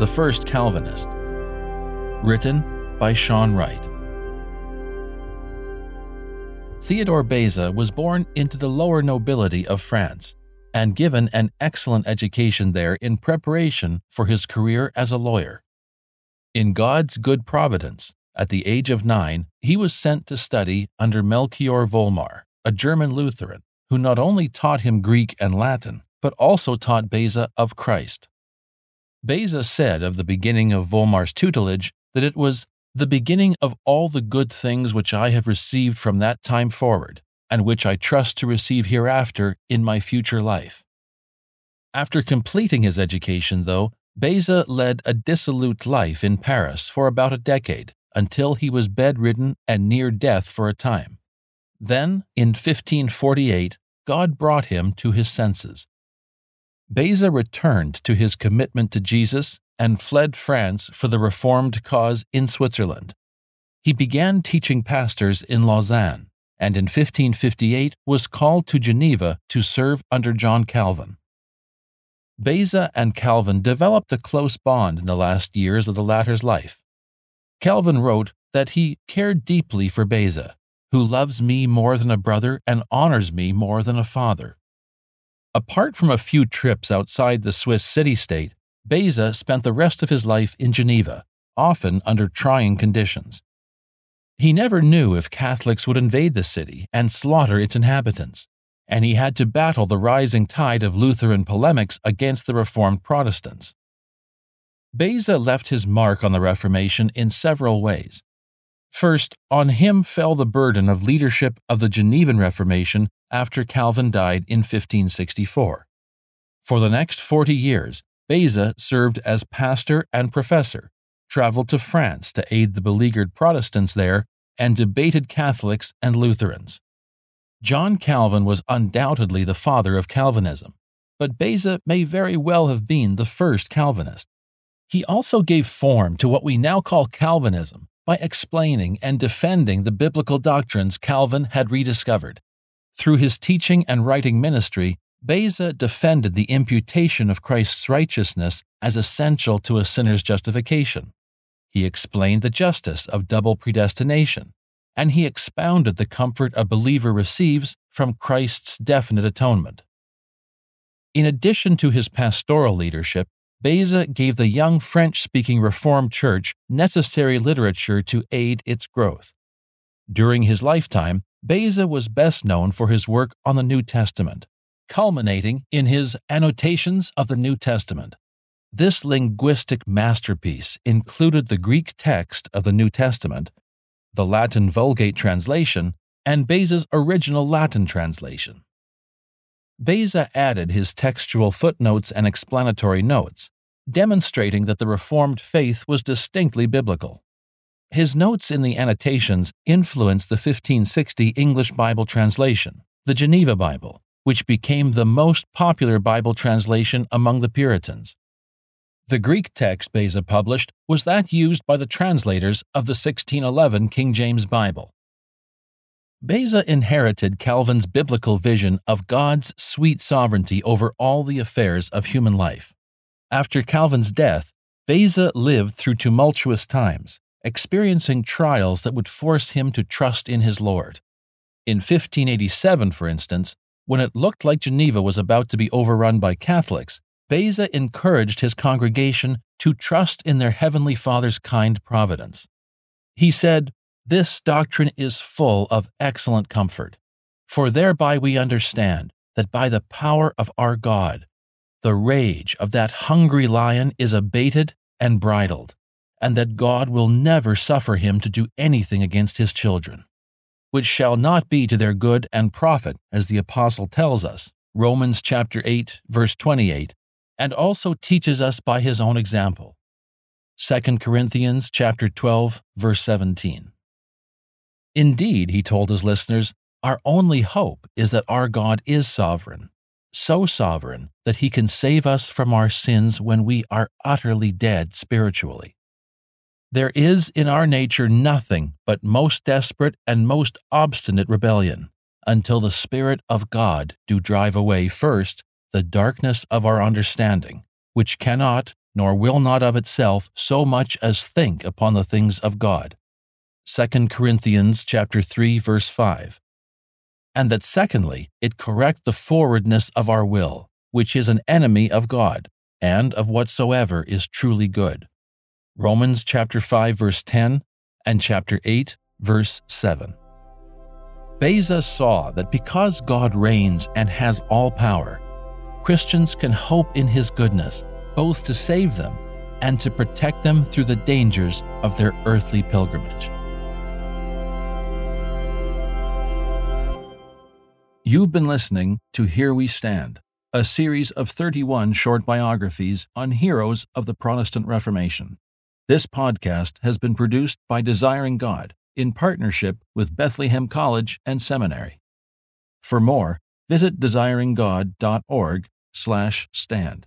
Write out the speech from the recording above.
the first Calvinist. Written by Shawn Wright. Theodore Beza was born into the lower nobility of France and given an excellent education there in preparation for his career as a lawyer. In God's good providence, at the age of nine, he was sent to study under Melchior Volmar, a German Lutheran, who not only taught him Greek and Latin, but also taught Beza of Christ. Beza said of the beginning of Volmar's tutelage that it was the beginning of all the good things which I have received from that time forward, and which I trust to receive hereafter in my future life. After completing his education, though, Beza led a dissolute life in Paris for about a decade until he was bedridden and near death for a time. Then, in 1548, God brought him to his senses. Beza returned to his commitment to Jesus and fled France for the Reformed cause in Switzerland. He began teaching pastors in Lausanne and in 1558 was called to Geneva to serve under John Calvin. Beza and Calvin developed a close bond in the last years of the latter's life. Calvin wrote that he cared deeply for Beza, who loves me more than a brother and honors me more than a father. Apart from a few trips outside the Swiss city state, Beza spent the rest of his life in Geneva, often under trying conditions. He never knew if Catholics would invade the city and slaughter its inhabitants, and he had to battle the rising tide of Lutheran polemics against the Reformed Protestants. Beza left his mark on the Reformation in several ways. First, on him fell the burden of leadership of the Genevan Reformation after Calvin died in 1564. For the next 40 years, Beza served as pastor and professor, traveled to France to aid the beleaguered Protestants there, and debated Catholics and Lutherans. John Calvin was undoubtedly the father of Calvinism, but Beza may very well have been the first Calvinist. He also gave form to what we now call Calvinism by explaining and defending the biblical doctrines Calvin had rediscovered. Through his teaching and writing ministry, Beza defended the imputation of Christ's righteousness as essential to a sinner's justification. He explained the justice of double predestination, and he expounded the comfort a believer receives from Christ's definite atonement. In addition to his pastoral leadership, Beza gave the young French speaking Reformed Church necessary literature to aid its growth. During his lifetime, Beza was best known for his work on the New Testament, culminating in his Annotations of the New Testament, this linguistic masterpiece included the Greek text of the New Testament, the Latin Vulgate translation, and Beza's original Latin translation. Beza added his textual footnotes and explanatory notes, demonstrating that the Reformed faith was distinctly biblical. His notes in the annotations influenced the 1560 English Bible translation, the Geneva Bible, which became the most popular Bible translation among the Puritans. The Greek text Beza published was that used by the translators of the 1611 King James Bible. Beza inherited Calvin's biblical vision of God's sweet sovereignty over all the affairs of human life. After Calvin's death, Beza lived through tumultuous times, experiencing trials that would force him to trust in his Lord. In 1587, for instance, when it looked like Geneva was about to be overrun by Catholics, Beza encouraged his congregation to trust in their Heavenly Father's kind providence. He said, This doctrine is full of excellent comfort, for thereby we understand that by the power of our God, the rage of that hungry lion is abated and bridled, and that God will never suffer him to do anything against his children, which shall not be to their good and profit, as the apostle tells us, Romans chapter 8, verse 28, and also teaches us by his own example. 2 Corinthians chapter 12 verse 17. Indeed, he told his listeners, our only hope is that our God is sovereign, so sovereign that he can save us from our sins when we are utterly dead spiritually. There is in our nature nothing but most desperate and most obstinate rebellion, until the Spirit of God do drive away first the darkness of our understanding, which cannot, nor will not of itself so much as think upon the things of God. 2 Corinthians chapter 3 verse 5. And that secondly, it correct the forwardness of our will, which is an enemy of God, and of whatsoever is truly good. Romans chapter 5 verse 10 and chapter 8 verse 7. Beza saw that because God reigns and has all power, Christians can hope in his goodness, both to save them and to protect them through the dangers of their earthly pilgrimage. You've been listening to Here We Stand, a series of 31 short biographies on heroes of the Protestant Reformation. This podcast has been produced by Desiring God in partnership with Bethlehem College and Seminary. For more, visit desiringgod.org/stand.